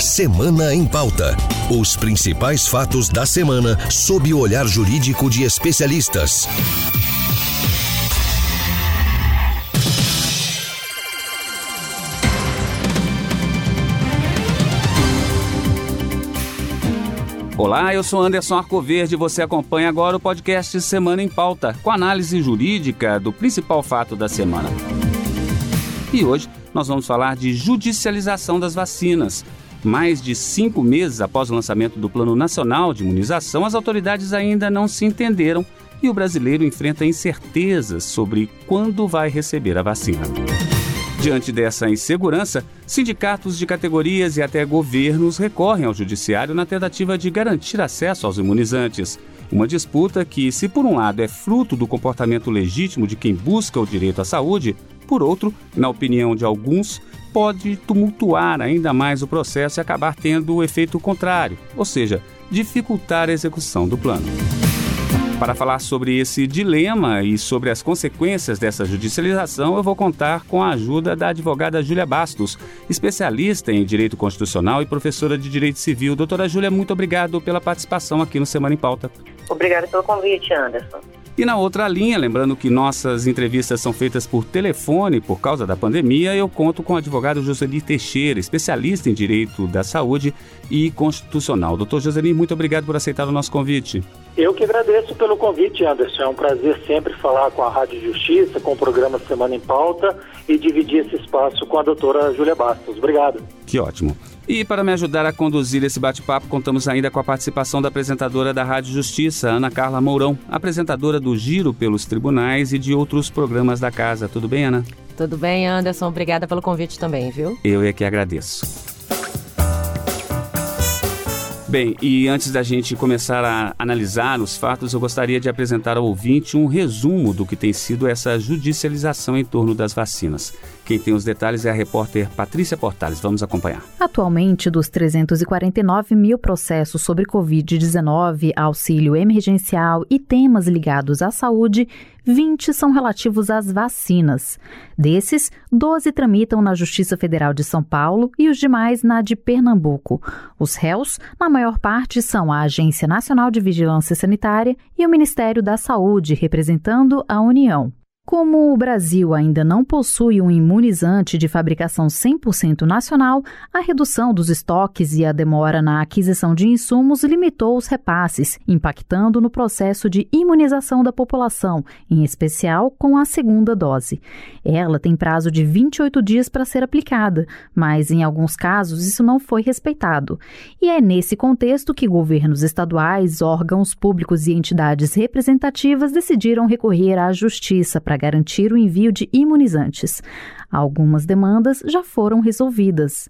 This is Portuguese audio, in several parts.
Semana em Pauta. Os principais fatos da semana sob o olhar jurídico de especialistas. Olá, eu sou Anderson Arcoverde e você acompanha agora o podcast Semana em Pauta, com análise jurídica do principal fato da semana. E hoje nós vamos falar de judicialização das vacinas. Mais de cinco meses após o lançamento do Plano Nacional de Imunização, as autoridades ainda não se entenderam e o brasileiro enfrenta incertezas sobre quando vai receber a vacina. Diante dessa insegurança, sindicatos de categorias e até governos recorrem ao judiciário na tentativa de garantir acesso aos imunizantes. Uma disputa que, se por um lado é fruto do comportamento legítimo de quem busca o direito à saúde, por outro, na opinião de alguns, pode tumultuar ainda mais o processo e acabar tendo o efeito contrário, ou seja, dificultar a execução do plano. Para falar sobre esse dilema e sobre as consequências dessa judicialização, eu vou contar com a ajuda da advogada Júlia Bastos, especialista em direito constitucional e professora de direito civil. Doutora Júlia, muito obrigado pela participação aqui no Semana em Pauta. Obrigada pelo convite, Anderson. E na outra linha, lembrando que nossas entrevistas são feitas por telefone por causa da pandemia, eu conto com o advogado Joseli Teixeira, especialista em direito da saúde e constitucional. Doutor Joseli, muito obrigado por aceitar o nosso convite. Eu que agradeço pelo convite, Anderson. É um prazer sempre falar com a Rádio Justiça, com o programa Semana em Pauta e dividir esse espaço com a doutora Júlia Bastos. Obrigado. Que ótimo. E para me ajudar a conduzir esse bate-papo, contamos ainda com a participação da apresentadora da Rádio Justiça, Ana Carla Mourão, apresentadora do Giro pelos Tribunais e de outros programas da casa. Tudo bem, Ana? Tudo bem, Anderson. Obrigada pelo convite também, viu? Eu é que agradeço. Bem, e antes da gente começar a analisar os fatos, eu gostaria de apresentar ao ouvinte um resumo do que tem sido essa judicialização em torno das vacinas. Quem tem os detalhes é a repórter Patrícia Portales. Vamos acompanhar. Atualmente, dos 349 mil processos sobre Covid-19, auxílio emergencial e temas ligados à saúde, 20 são relativos às vacinas. Desses, 12 tramitam na Justiça Federal de São Paulo e os demais na de Pernambuco. Os réus, na maior parte, são a Agência Nacional de Vigilância Sanitária e o Ministério da Saúde, representando a União. Como o Brasil ainda não possui um imunizante de fabricação 100% nacional, a redução dos estoques e a demora na aquisição de insumos limitou os repasses, impactando no processo de imunização da população, em especial com a segunda dose. Ela tem prazo de 28 dias para ser aplicada, mas em alguns casos isso não foi respeitado. E é nesse contexto que governos estaduais, órgãos públicos e entidades representativas decidiram recorrer à justiça para garantir o envio de imunizantes. Algumas demandas já foram resolvidas.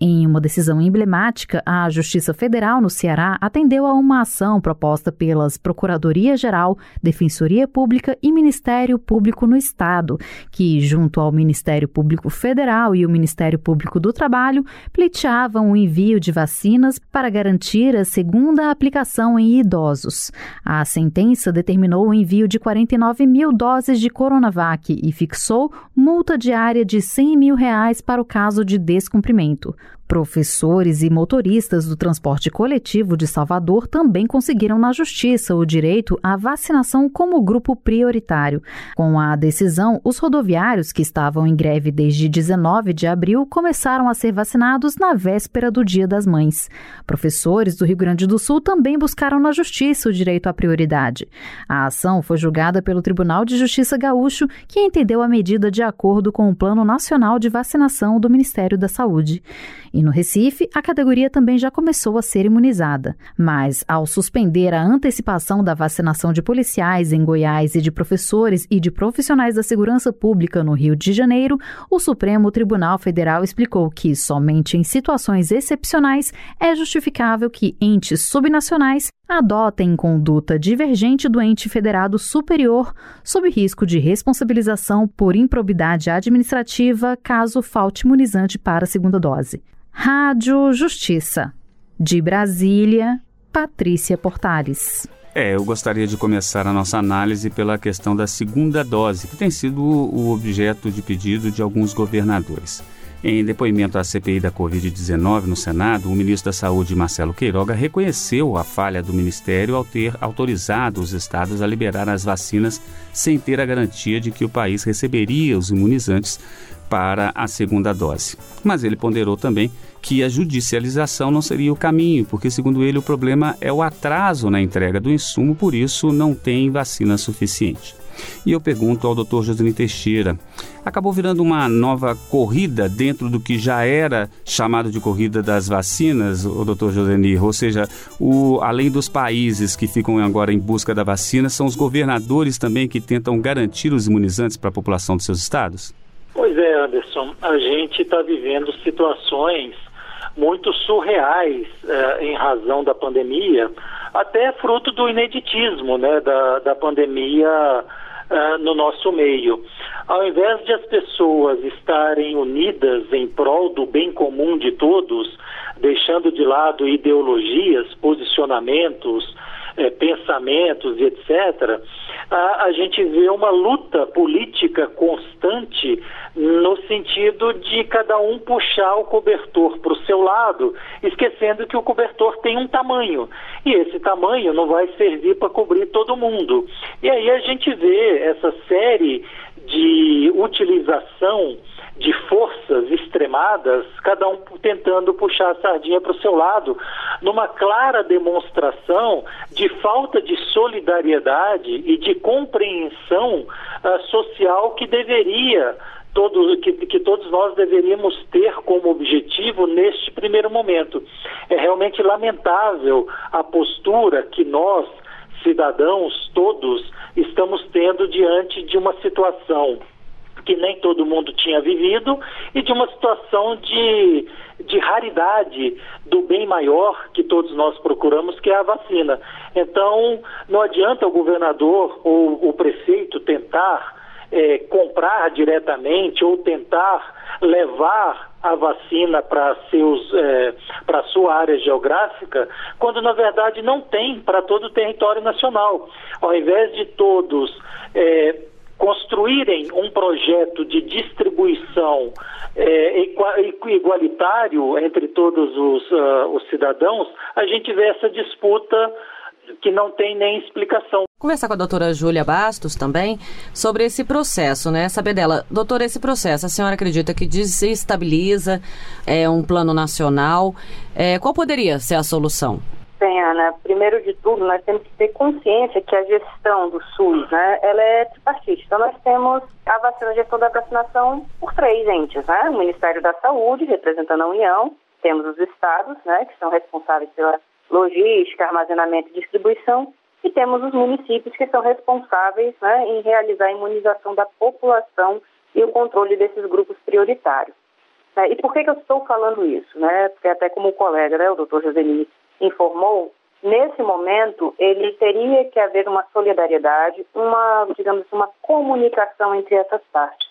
Em uma decisão emblemática, a Justiça Federal no Ceará atendeu a uma ação proposta pelas Procuradoria-Geral, Defensoria Pública e Ministério Público no Estado, que, junto ao Ministério Público Federal e o Ministério Público do Trabalho, pleiteavam o envio de vacinas para garantir a segunda aplicação em idosos. A sentença determinou o envio de 49 mil doses de Coronavac e fixou multa diária de 100 mil reais para o caso de descumprimento. Professores e motoristas do transporte coletivo de Salvador também conseguiram na Justiça o direito à vacinação como grupo prioritário. Com a decisão, os rodoviários que estavam em greve desde 19 de abril começaram a ser vacinados na véspera do Dia das Mães. Professores do Rio Grande do Sul também buscaram na Justiça o direito à prioridade. A ação foi julgada pelo Tribunal de Justiça Gaúcho, que entendeu a medida de acordo com o Plano Nacional de Vacinação do Ministério da Saúde. E no Recife, a categoria também já começou a ser imunizada. Mas, ao suspender a antecipação da vacinação de policiais em Goiás e de professores e de profissionais da segurança pública no Rio de Janeiro, o Supremo Tribunal Federal explicou que, somente em situações excepcionais, é justificável que entes subnacionais adotem conduta divergente do ente federado superior sob risco de responsabilização por improbidade administrativa caso falte imunizante para a segunda dose. Rádio Justiça. De Brasília, Patrícia Portales. É, eu gostaria de começar a nossa análise pela questão da segunda dose, que tem sido o objeto de pedido de alguns governadores. Em depoimento à CPI da Covid-19 no Senado, o ministro da Saúde, Marcelo Queiroga, reconheceu a falha do Ministério ao ter autorizado os estados a liberar as vacinas sem ter a garantia de que o país receberia os imunizantes para a segunda dose. Mas ele ponderou também que a judicialização não seria o caminho, porque, segundo ele, o problema é o atraso na entrega do insumo, por isso não tem vacina suficiente. E eu pergunto ao Dr. Joselino Teixeira, acabou virando uma nova corrida dentro do que já era chamado de corrida das vacinas, o Dr. Josenir, ou seja, o, além dos países que ficam agora em busca da vacina, são os governadores também que tentam garantir os imunizantes para a população dos seus estados? Pois é, Anderson, a gente está vivendo situações muito surreais eh, em razão da pandemia, até fruto do ineditismo né, da, da pandemia uh, no nosso meio. Ao invés de as pessoas estarem unidas em prol do bem comum de todos, deixando de lado ideologias, posicionamentos, eh, pensamentos e etc., a, a gente vê uma luta política constante no sentido de cada um puxar o cobertor para o seu lado, esquecendo que o cobertor tem um tamanho e esse tamanho não vai servir para cobrir todo mundo. E aí a gente vê essa série de utilização de forças extremadas, cada um tentando puxar a sardinha para o seu lado, numa clara demonstração de falta de solidariedade e de compreensão uh, social que deveria todo, que, que, todos nós deveríamos ter como objetivo neste primeiro momento. É realmente lamentável a postura que nós, cidadãos, todos, estamos tendo diante de uma situação que nem todo mundo tinha vivido e de uma situação de, de raridade do bem maior que todos nós procuramos, que é a vacina. Então, não adianta o governador ou o prefeito tentar é, comprar diretamente ou tentar levar a vacina para seus é, para sua área geográfica, quando na verdade não tem para todo o território nacional. Ao invés de todos é, construírem um projeto de distribuição é, igualitário entre todos os, uh, os cidadãos, a gente vê essa disputa que não tem nem explicação. Conversar com a doutora Júlia Bastos também sobre esse processo, né? Saber dela, doutora, esse processo, a senhora acredita que desestabiliza é, um plano nacional? É, qual poderia ser a solução? Bem, Ana, primeiro de tudo, nós temos que ter consciência que a gestão do SUS, né, ela é tripartite. Então, nós temos a vacina, a gestão da vacinação por três entes, né? O Ministério da Saúde, representando a União, temos os estados, né, que são responsáveis pela logística, armazenamento e distribuição, e temos os municípios que são responsáveis né, em realizar a imunização da população e o controle desses grupos prioritários. É, e por que, que eu estou falando isso? Né? Porque até como colega, né, o doutor Joselini informou, nesse momento ele teria que haver uma solidariedade, uma, digamos uma comunicação entre essas partes.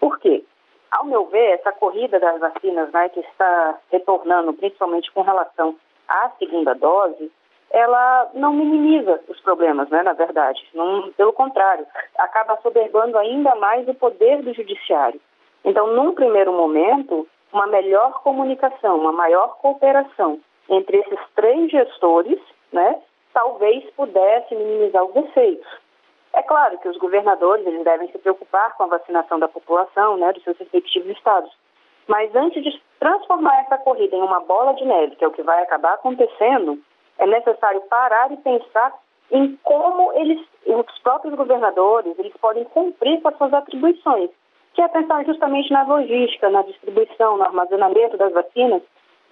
Por quê? Ao meu ver, essa corrida das vacinas né, que está retornando, principalmente com relação à segunda dose, ela não minimiza os problemas, né, na verdade. Não, pelo contrário, acaba soberbando ainda mais o poder do judiciário. Então, num primeiro momento, uma melhor comunicação, uma maior cooperação entre esses três gestores, né, talvez pudesse minimizar os efeitos. É claro que os governadores eles devem se preocupar com a vacinação da população, né, dos seus respectivos estados. Mas antes de transformar essa corrida em uma bola de neve, que é o que vai acabar acontecendo, é necessário parar e pensar em como eles, os próprios governadores, eles podem cumprir com as suas atribuições, que é pensar justamente na logística, na distribuição, no armazenamento das vacinas,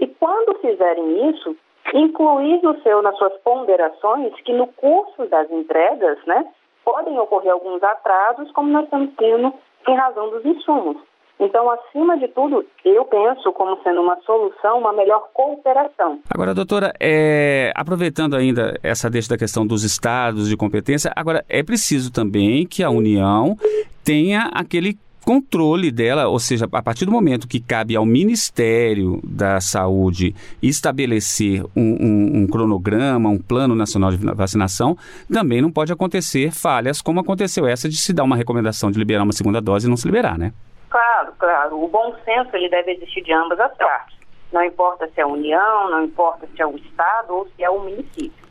e quando fizerem isso, incluir no seu, nas suas ponderações que no curso das entregas, né, podem ocorrer alguns atrasos, como nós estamos tendo em razão dos insumos. Então, acima de tudo, eu penso como sendo uma solução, uma melhor cooperação. Agora, doutora, é, aproveitando ainda essa deixa da questão dos estados de competência, agora é preciso também que a União tenha aquele controle dela, ou seja, a partir do momento que cabe ao Ministério da Saúde estabelecer um, um, um, cronograma, um plano nacional de vacinação, também não pode acontecer falhas como aconteceu essa de se dar uma recomendação de liberar uma segunda dose e não se liberar, né? Claro, claro. O bom senso ele deve existir de ambas as partes. Não importa se é a União, não importa se é o Estado ou se é o município.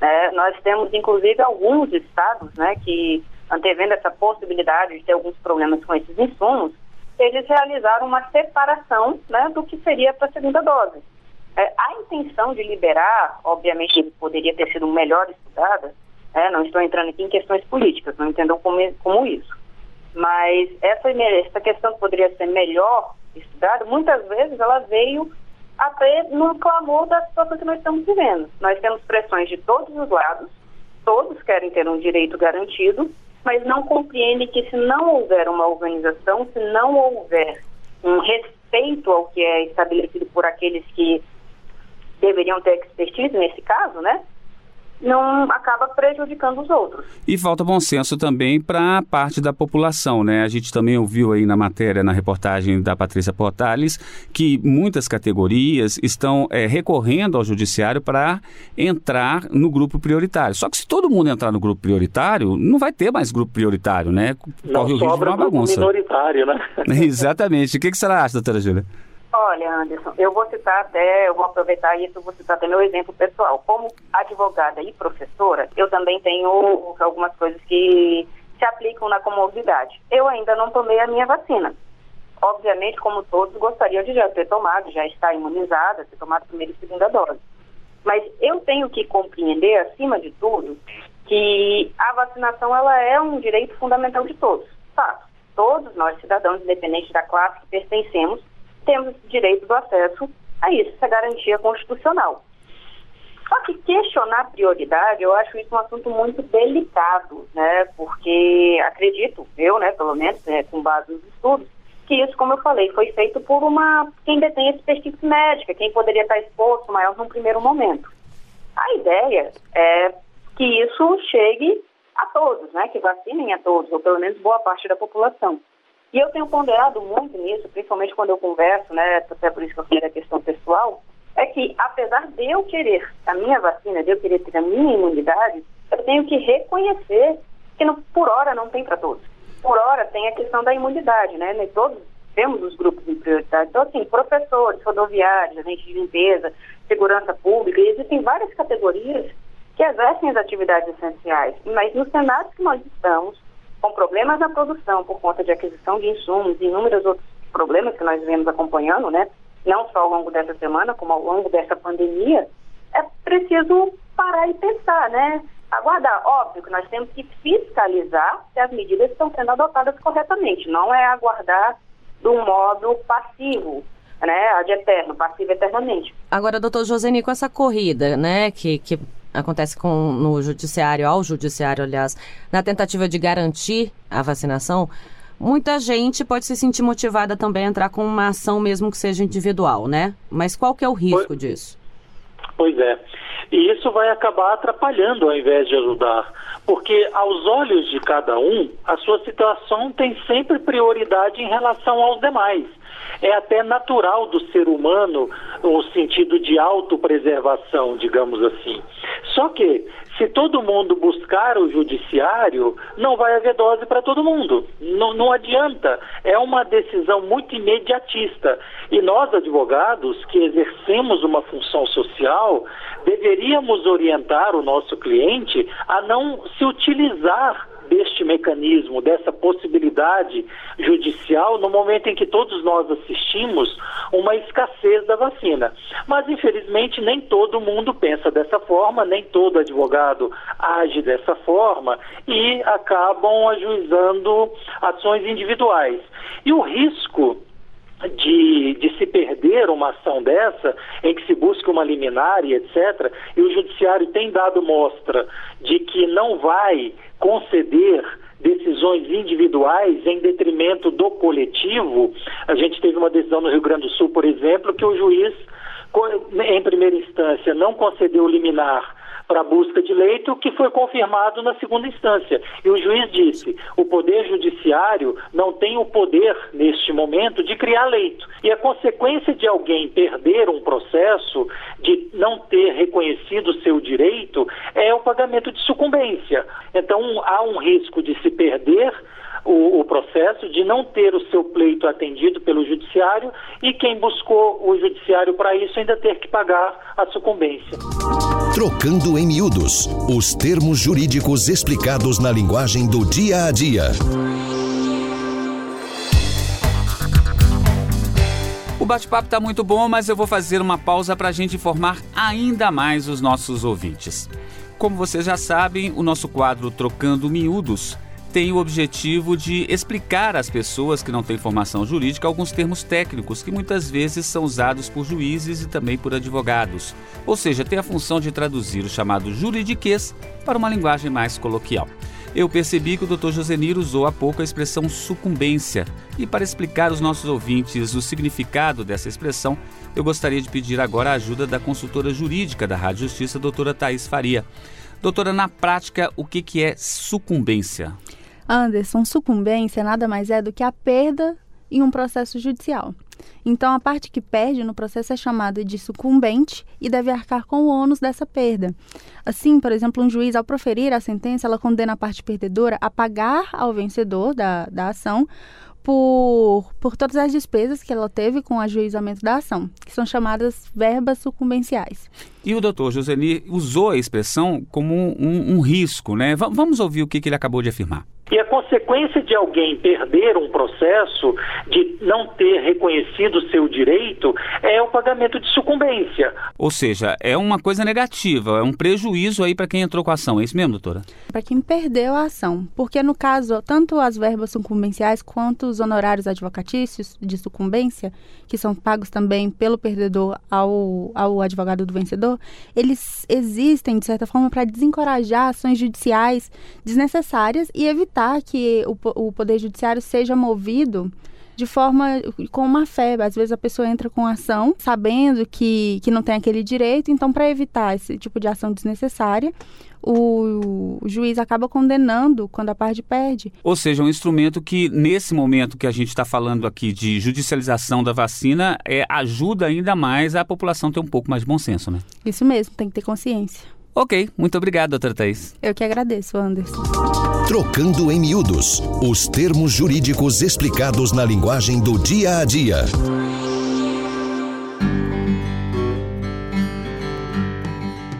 É, nós temos, inclusive, alguns estados né, que, antevendo essa possibilidade de ter alguns problemas com esses insumos, eles realizaram uma separação né, do que seria para a segunda dose. É, a intenção de liberar, obviamente, poderia ter sido melhor estudada, é, não estou entrando aqui em questões políticas, não entendam como, como isso. Mas essa, essa questão poderia ser melhor estudada, muitas vezes ela veio até no clamor da situação que nós estamos vivendo. Nós temos pressões de todos os lados, todos querem ter um direito garantido, mas não compreendem que se não houver uma organização, se não houver um respeito ao que é estabelecido por aqueles que deveriam ter expertise nesse caso, né? Não acaba prejudicando os outros. E falta bom senso também para parte da população, né? A gente também ouviu aí na matéria, na reportagem da Patrícia Portales, que muitas categorias estão é, recorrendo ao judiciário para entrar no grupo prioritário. Só que se todo mundo entrar no grupo prioritário, não vai ter mais grupo prioritário, né? Não Corre o risco de uma bagunça. minoritário, né? Exatamente. O que, que você acha, doutora Júlia? Olha, Anderson, eu vou citar até, eu vou aproveitar isso, vou citar até meu exemplo pessoal. Como advogada e professora, eu também tenho algumas coisas que se aplicam na comorbidade. Eu ainda não tomei a minha vacina. Obviamente, como todos, gostariam de já ter tomado, já estar imunizada, ter tomado a primeira e segunda dose. Mas eu tenho que compreender, acima de tudo, que a vacinação ela é um direito fundamental de todos. Tá? Todos nós, cidadãos, independente da classe que pertencemos, temos direito do acesso a isso, essa garantia constitucional. Só que questionar prioridade, eu acho isso um assunto muito delicado, né? Porque acredito, eu, né, pelo menos, né, com base nos estudos, que isso, como eu falei, foi feito por uma quem detém expertise médica, quem poderia estar exposto maior num primeiro momento. A ideia é que isso chegue a todos, né? Que vacinem a todos, ou pelo menos boa parte da população. E eu tenho ponderado muito nisso, principalmente quando eu converso, né, até por isso que eu falei da questão pessoal, é que apesar de eu querer a minha vacina, de eu querer ter a minha imunidade, eu tenho que reconhecer que não, por hora não tem para todos. Por hora tem a questão da imunidade, né? Nem todos temos os grupos em prioridade. Então, assim, professores, rodoviários, agentes de limpeza, segurança pública, existem várias categorias que exercem as atividades essenciais. Mas no cenário que nós estamos, com problemas na produção por conta de aquisição de insumos e inúmeros outros problemas que nós vemos acompanhando, né? Não só ao longo dessa semana, como ao longo dessa pandemia, é preciso parar e pensar, né? Aguardar. Óbvio que nós temos que fiscalizar se as medidas estão sendo adotadas corretamente. Não é aguardar de um modo passivo, né? Ad eterno, passivo eternamente. Agora, doutor Joseni, com essa corrida, né, que, que acontece com, no judiciário, ao judiciário, aliás, na tentativa de garantir a vacinação, muita gente pode se sentir motivada também a entrar com uma ação mesmo que seja individual, né? Mas qual que é o risco pois, disso? Pois é. E isso vai acabar atrapalhando ao invés de ajudar. Porque aos olhos de cada um, a sua situação tem sempre prioridade em relação aos demais é até natural do ser humano o sentido de autopreservação, digamos assim. Só que, se todo mundo buscar o judiciário, não vai haver dose para todo mundo. Não, não adianta. É uma decisão muito imediatista. E nós, advogados, que exercemos uma função social, deveríamos orientar o nosso cliente a não se utilizar deste mecanismo, dessa possibilidade judicial, no momento em que todos nós assistimos uma escassez da vacina. Mas, infelizmente, nem todo mundo pensa dessa forma, nem todo advogado age dessa forma e acabam ajuizando ações individuais. E o risco de, de, se perder uma ação dessa, em que se busca uma liminar e etc., e o judiciário tem dado mostra de que não vai conceder decisões individuais em detrimento do coletivo. A gente teve uma decisão no Rio Grande do Sul, por exemplo, que o juiz, em primeira instância, não concedeu liminar para busca de leito, que foi confirmado na segunda instância. E o juiz disse: o Poder Judiciário não tem o poder, neste momento, de criar leito. E a consequência de alguém perder um processo, de não ter reconhecido seu direito, é o pagamento de sucumbência. Então, há um risco de se perder o, o, processo, de não ter o seu pleito atendido pelo judiciário e quem buscou o judiciário para isso ainda ter que pagar a sucumbência. Trocando em miúdos os termos jurídicos explicados na linguagem do dia a dia. O bate-papo está muito bom, mas eu vou fazer uma pausa para a gente informar ainda mais os nossos ouvintes. Como vocês já sabem, o nosso quadro Trocando Miúdos tem o objetivo de explicar às pessoas que não têm formação jurídica alguns termos técnicos que muitas vezes são usados por juízes e também por advogados. Ou seja, tem a função de traduzir o chamado juridiquês para uma linguagem mais coloquial. Eu percebi que o Dr. Josenir usou há pouco a expressão sucumbência. E para explicar aos nossos ouvintes o significado dessa expressão, eu gostaria de pedir agora a ajuda da consultora jurídica da Rádio Justiça, doutora Thais Faria. Doutora, na prática, o que, que é sucumbência? Anderson, sucumbência nada mais é do que a perda em um processo judicial. Então, a parte que perde no processo é chamada de sucumbente e deve arcar com o ônus dessa perda. Assim, por exemplo, um juiz, ao proferir a sentença, ela condena a parte perdedora a pagar ao vencedor da, da ação por, por todas as despesas que ela teve com o ajuizamento da ação, que são chamadas verbas sucumbenciais. E o doutor Joseli usou a expressão como um, um risco, né? V vamos ouvir o que, que ele acabou de afirmar. E a consequência de alguém perder um processo, de não ter reconhecido o seu direito, é o pagamento de sucumbência. Ou seja, é uma coisa negativa, é um prejuízo aí para quem entrou com a ação, é isso mesmo, doutora? Para quem perdeu a ação. Porque no caso, tanto as verbas sucumbenciais quanto os honorários advocatícios de sucumbência, que são pagos também pelo perdedor ao, ao advogado do vencedor, eles existem, de certa forma, para desencorajar ações judiciais desnecessárias e evitar que o, o Poder Judiciário seja movido de forma com uma fé. Às vezes a pessoa entra com ação sabendo que, que não tem aquele direito, então, para evitar esse tipo de ação desnecessária, o, o, juiz acaba condenando quando a parte perde. Ou seja, um instrumento que, nesse momento que a gente está falando aqui de judicialização da vacina, é, ajuda ainda mais a população ter um pouco mais de bom senso, né? Isso mesmo, tem que ter consciência. Ok, muito obrigado, doutora Thaís. Eu que agradeço, Anderson. Trocando em miúdos os termos jurídicos explicados na linguagem do dia a dia.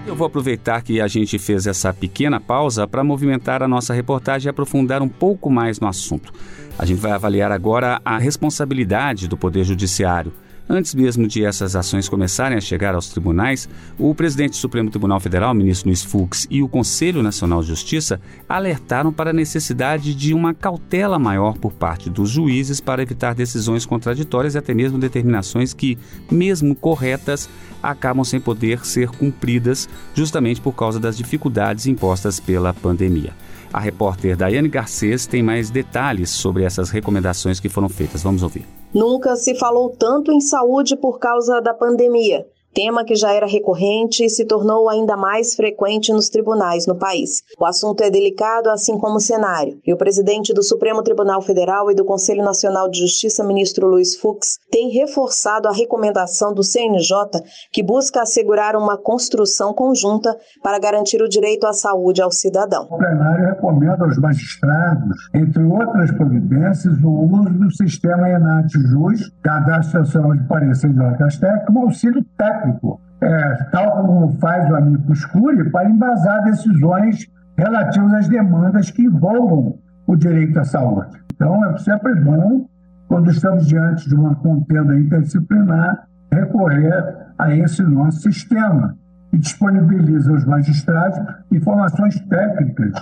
Eu vou aproveitar que a gente fez essa pequena pausa para movimentar a nossa reportagem e aprofundar um pouco mais no assunto. A gente vai avaliar agora a responsabilidade do Poder Judiciário Antes mesmo de essas ações começarem a chegar aos tribunais, o presidente do Supremo Tribunal Federal, ministro Luiz Fux, e o Conselho Nacional de Justiça alertaram para a necessidade de uma cautela maior por parte dos juízes para evitar decisões contraditórias e até mesmo determinações que, mesmo corretas, acabam sem poder ser cumpridas justamente por causa das dificuldades impostas pela pandemia. A repórter Daiane Garcês tem mais detalhes sobre essas recomendações que foram feitas. Vamos ouvir. Nunca se falou tanto em saúde por causa da pandemia tema que já era recorrente e se tornou ainda mais frequente nos tribunais no país. O assunto é delicado, assim como o cenário, e o presidente do Supremo Tribunal Federal e do Conselho Nacional de Justiça, ministro Luiz Fux, tem reforçado a recomendação do CNJ que busca assegurar uma construção conjunta para garantir o direito à saúde ao cidadão. O plenário recomenda aos magistrados, entre outras providências, o uso do sistema ENAT JUS, Cadastro de Parecer de Ordem Técnicas, auxílio técnico técnico, é, tal como faz o amigo Escure, para embasar decisões relativas às demandas que envolvam o direito à saúde. Então, é sempre bom, quando estamos diante de uma contenda interdisciplinar, recorrer a esse nosso sistema, que disponibiliza aos magistrados informações técnicas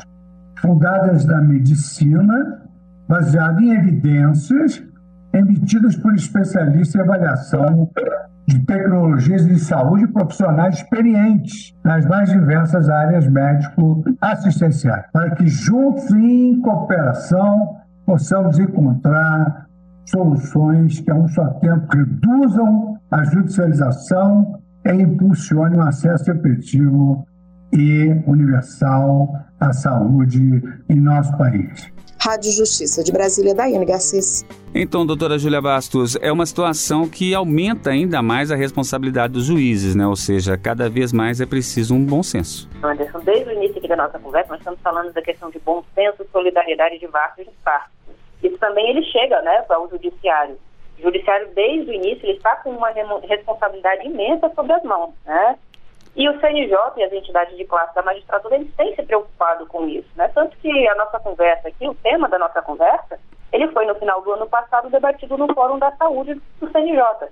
fundadas na medicina, baseadas em evidências emitidas por especialistas em avaliação de tecnologias de saúde profissionais experientes nas mais diversas áreas médico-assistenciais, para que juntos em cooperação possamos encontrar soluções que a um só tempo reduzam a judicialização e impulsionem o acesso efetivo e universal à saúde em nosso país. Rádio Justiça de Brasília, Daiane Garcês. Então, doutora Júlia Bastos, é uma situação que aumenta ainda mais a responsabilidade dos juízes, né? Ou seja, cada vez mais é preciso um bom senso. Anderson, desde o início da nossa conversa, nós estamos falando da questão de bom senso, solidariedade de vários de partes. Isso também ele chega, né, para o judiciário. O judiciário, desde o início, ele está com uma responsabilidade imensa sobre as mãos, né? E o CNJ e as entidades de classe da magistratura, eles têm se preocupado com isso, né? Tanto que a nossa conversa aqui, o tema da nossa conversa, ele foi no final do ano passado debatido no Fórum da Saúde do CNJ.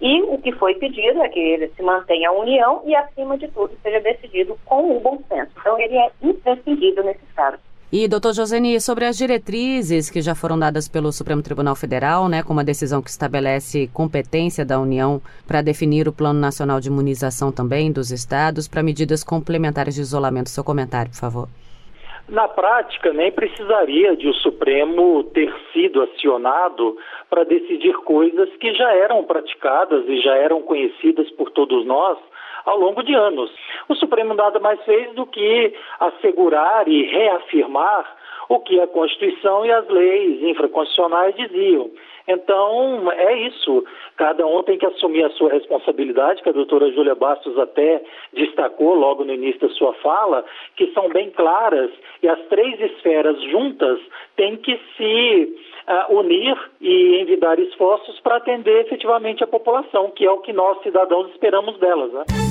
E o que foi pedido é que ele se mantenha a união e, acima de tudo, seja decidido com o bom senso. Então, ele é imprescindível nesses casos. E, doutor Joseni, sobre as diretrizes que já foram dadas pelo Supremo Tribunal Federal, né, com uma decisão que estabelece competência da União para definir o Plano Nacional de Imunização também dos estados para medidas complementares de isolamento. Seu comentário, por favor. Na prática, nem precisaria de o Supremo ter sido acionado para decidir coisas que já eram praticadas e já eram conhecidas por todos nós ao longo de anos. O Supremo nada mais fez do que assegurar e reafirmar o que a Constituição e as leis infraconstitucionais diziam. Então, é isso. Cada um tem que assumir a sua responsabilidade, que a doutora Júlia Bastos até destacou logo no início da sua fala, que são bem claras e as três esferas juntas têm que se uh, unir e envidar esforços para atender efetivamente a população, que é o que nós, cidadãos, esperamos delas. Né?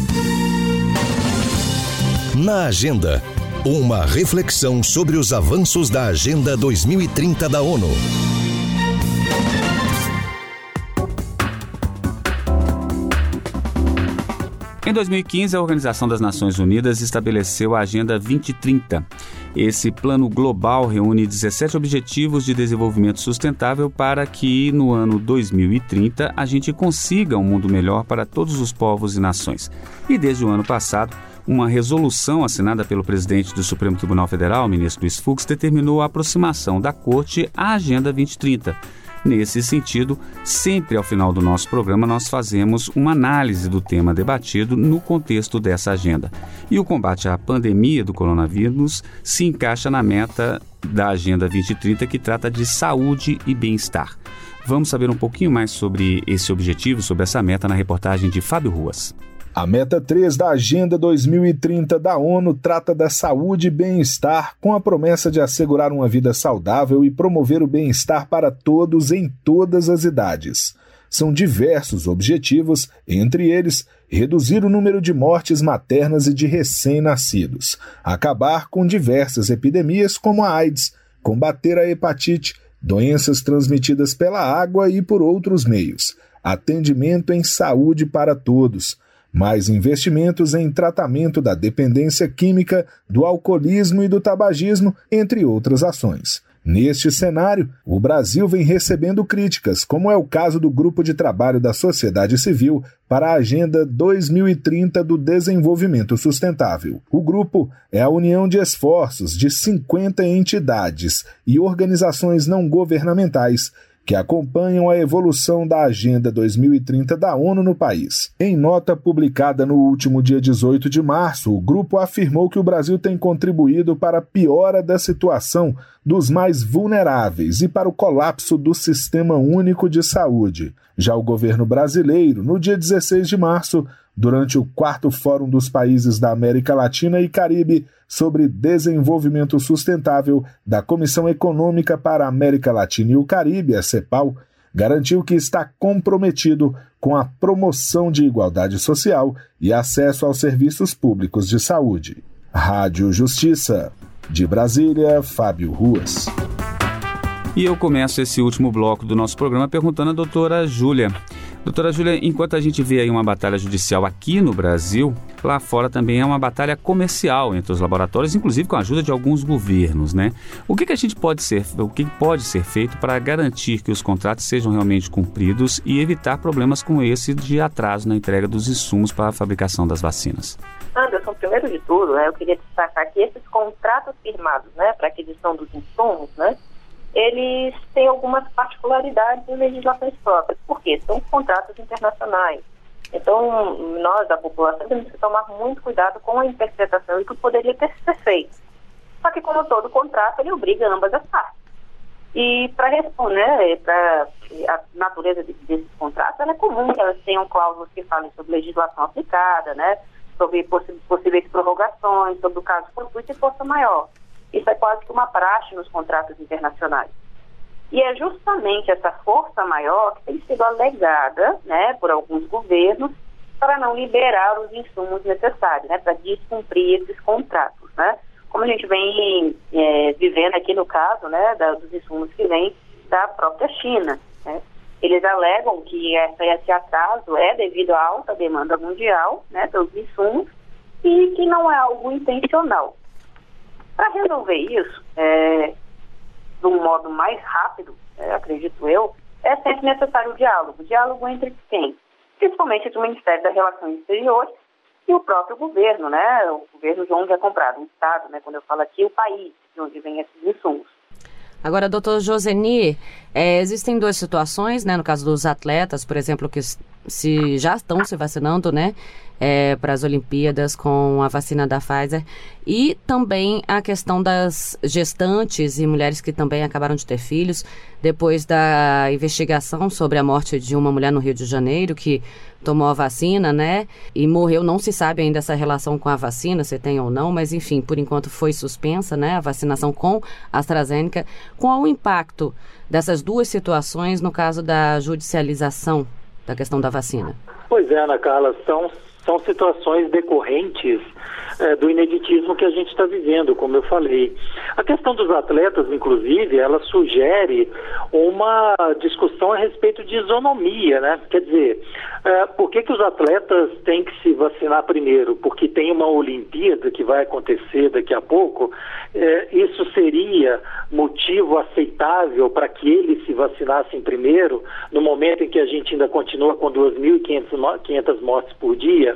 Na agenda, uma reflexão sobre os avanços da Agenda 2030 da ONU. Em 2015, a Organização das Nações Unidas estabeleceu a Agenda 2030. Esse plano global reúne 17 objetivos de desenvolvimento sustentável para que, no ano 2030, a gente consiga um mundo melhor para todos os povos e nações. E desde o ano passado, uma resolução assinada pelo presidente do Supremo Tribunal Federal, ministro Luiz Fux, determinou a aproximação da Corte à Agenda 2030 Nesse sentido, sempre ao final do nosso programa nós fazemos uma análise do tema debatido no contexto dessa agenda. E o combate à pandemia do coronavírus se encaixa na meta da Agenda 2030 que trata de saúde e bem-estar. Vamos saber um pouquinho mais sobre esse objetivo, sobre essa meta na reportagem de Fábio Ruas. A meta 3 da Agenda 2030 da ONU trata da saúde e bem-estar, com a promessa de assegurar uma vida saudável e promover o bem-estar para todos em todas as idades. São diversos objetivos, entre eles, reduzir o número de mortes maternas e de recém-nascidos, acabar com diversas epidemias como a AIDS, combater a hepatite, doenças transmitidas pela água e por outros meios, atendimento em saúde para todos mais investimentos em tratamento da dependência química, do alcoolismo e do tabagismo, entre outras ações. Neste cenário, o Brasil vem recebendo críticas, como é o caso do Grupo de Trabalho da Sociedade Civil para a Agenda 2030 do Desenvolvimento Sustentável. O grupo é a união de esforços de 50 entidades e organizações não governamentais que acompanham a evolução da Agenda 2030 da ONU no país. Em nota publicada no último dia 18 de março, o grupo afirmou que o Brasil tem contribuído para a piora da situação dos mais vulneráveis e para o colapso do Sistema Único de Saúde. Já o governo brasileiro, no dia 16 de março, durante o quarto Fórum dos Países da América Latina e Caribe, sobre Desenvolvimento Sustentável da Comissão Econômica para a América Latina e o Caribe, a CEPAL, garantiu que está comprometido com a promoção de igualdade social e acesso aos serviços públicos de saúde. Rádio Justiça. De Brasília, Fábio Ruas. E eu começo esse último bloco do nosso programa perguntando à doutora Júlia. Doutora Júlia, enquanto a gente vê aí uma batalha judicial aqui no Brasil, lá fora também é uma batalha comercial entre os laboratórios, inclusive com a ajuda de alguns governos, né? O que, que a gente pode ser, o que pode ser feito para garantir que os contratos sejam realmente cumpridos e evitar problemas como esse de atraso na entrega dos insumos para a fabricação das vacinas? Anderson, primeiro de tudo, né, eu queria destacar que esses contratos firmados, né, para aquisição dos insumos, né, eles têm algumas particularidades em legislações próprias. Por quê? São contratos internacionais. Então, nós, da população, temos que tomar muito cuidado com a interpretação e que poderia ter sido feito. Só que, como todo contrato, ele obriga ambas as partes. E para responder, para a natureza desses contratos, é comum que elas tenham cláusulas que falem sobre legislação aplicada, né? sobre possíveis prorrogações, sobre o caso fortuito e força maior. Isso é quase que uma praxe nos contratos internacionais. E é justamente essa força maior que tem sido alegada né, por alguns governos para não liberar os insumos necessários, né, para descumprir esses contratos. Né? Como a gente vem é, vivendo aqui no caso né, da, dos insumos que vêm da própria China. Né? Eles alegam que essa, esse atraso é devido à alta demanda mundial né, dos insumos e que não é algo intencional. Para resolver isso, é, de um modo mais rápido, é, acredito eu, é sempre necessário o diálogo. Diálogo entre quem? Principalmente entre o Ministério das Relações Exteriores e o próprio governo, né? O governo de onde é comprado, o Estado, né? Quando eu falo aqui, o país de onde vem esses insumos. Agora, doutor Joseni, é, existem duas situações, né? No caso dos atletas, por exemplo, que se já estão se vacinando, né? É, para as Olimpíadas com a vacina da Pfizer. E também a questão das gestantes e mulheres que também acabaram de ter filhos, depois da investigação sobre a morte de uma mulher no Rio de Janeiro que tomou a vacina, né? E morreu. Não se sabe ainda essa relação com a vacina, se tem ou não, mas enfim, por enquanto foi suspensa, né? A vacinação com AstraZeneca. Qual o impacto dessas duas situações no caso da judicialização da questão da vacina? Pois é, Ana Carla, são, são situações decorrentes é, do ineditismo que a gente está vivendo, como eu falei. A questão dos atletas, inclusive, ela sugere uma discussão a respeito de isonomia, né? Quer dizer, é, por que, que os atletas têm que se vacinar primeiro? Porque tem uma Olimpíada que vai acontecer daqui a pouco. É, isso seria motivo aceitável para que eles se vacinassem primeiro, no momento em que a gente ainda continua com 2.500 mortes por dia?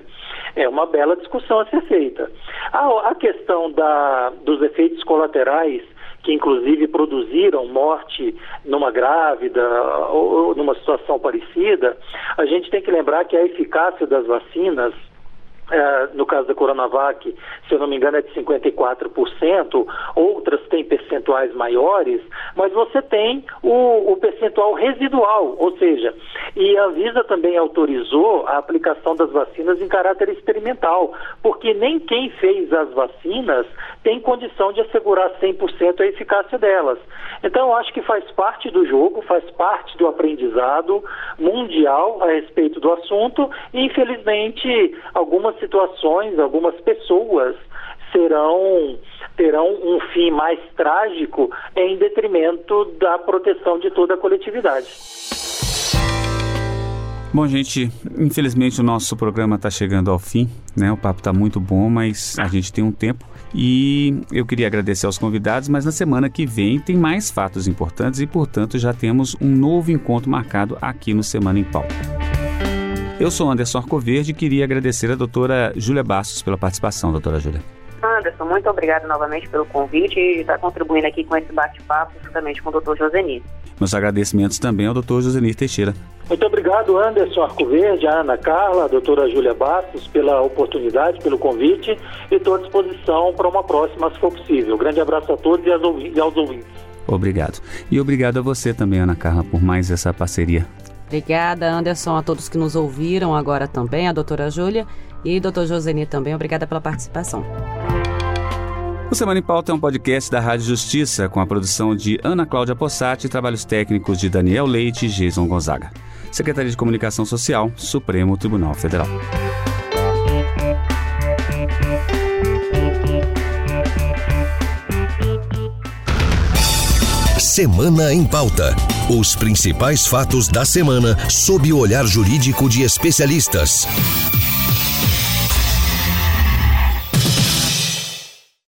É uma bela discussão a ser feita. A, a questão da, dos efeitos colaterais que inclusive produziram morte numa grávida ou numa situação parecida, a gente tem que lembrar que a eficácia das vacinas é, no caso da Coronavac, se eu não me engano, é de 54%, outras têm percentuais maiores, mas você tem o, o, percentual residual, ou seja, e a Anvisa também autorizou a aplicação das vacinas em caráter experimental, porque nem quem fez as vacinas tem condição de assegurar 100% a eficácia delas. Então, acho que faz parte do jogo, faz parte do aprendizado mundial a respeito do assunto, e infelizmente algumas algumas situações, algumas pessoas serão terão um fim mais trágico em detrimento da proteção de toda a coletividade. Bom, gente, infelizmente o nosso programa está chegando ao fim, né? O papo está muito bom, mas a gente tem um tempo e eu queria agradecer aos convidados, mas na semana que vem tem mais fatos importantes e, portanto, já temos um novo encontro marcado aqui no Semana em Pauta. Eu sou Anderson Arcoverde e queria agradecer a doutora Júlia Bastos pela participação, doutora Júlia. Anderson, muito obrigado novamente pelo convite e estar contribuindo aqui com esse bate-papo justamente com o doutor Josenir. Meus agradecimentos também ao doutor Josenir Teixeira. Muito obrigado, Anderson Arcoverde, a Ana Carla, a doutora Júlia Bastos, pela oportunidade, pelo convite e estou à disposição para uma próxima, se for possível. Grande abraço a todos e aos ouvintes. Obrigado. E obrigado a você também, Ana Carla, por mais essa parceria. Obrigada, Anderson, a todos que nos ouviram agora também, a doutora Júlia e doutor Joseni também. Obrigada pela participação. O Semana em Pauta é um podcast da Rádio Justiça, com a produção de Ana Cláudia Possati e trabalhos técnicos de Daniel Leite e Jason Gonzaga. Secretaria de Comunicação Social, Supremo Tribunal Federal. Semana em Pauta. Os principais fatos da semana sob o olhar jurídico de especialistas.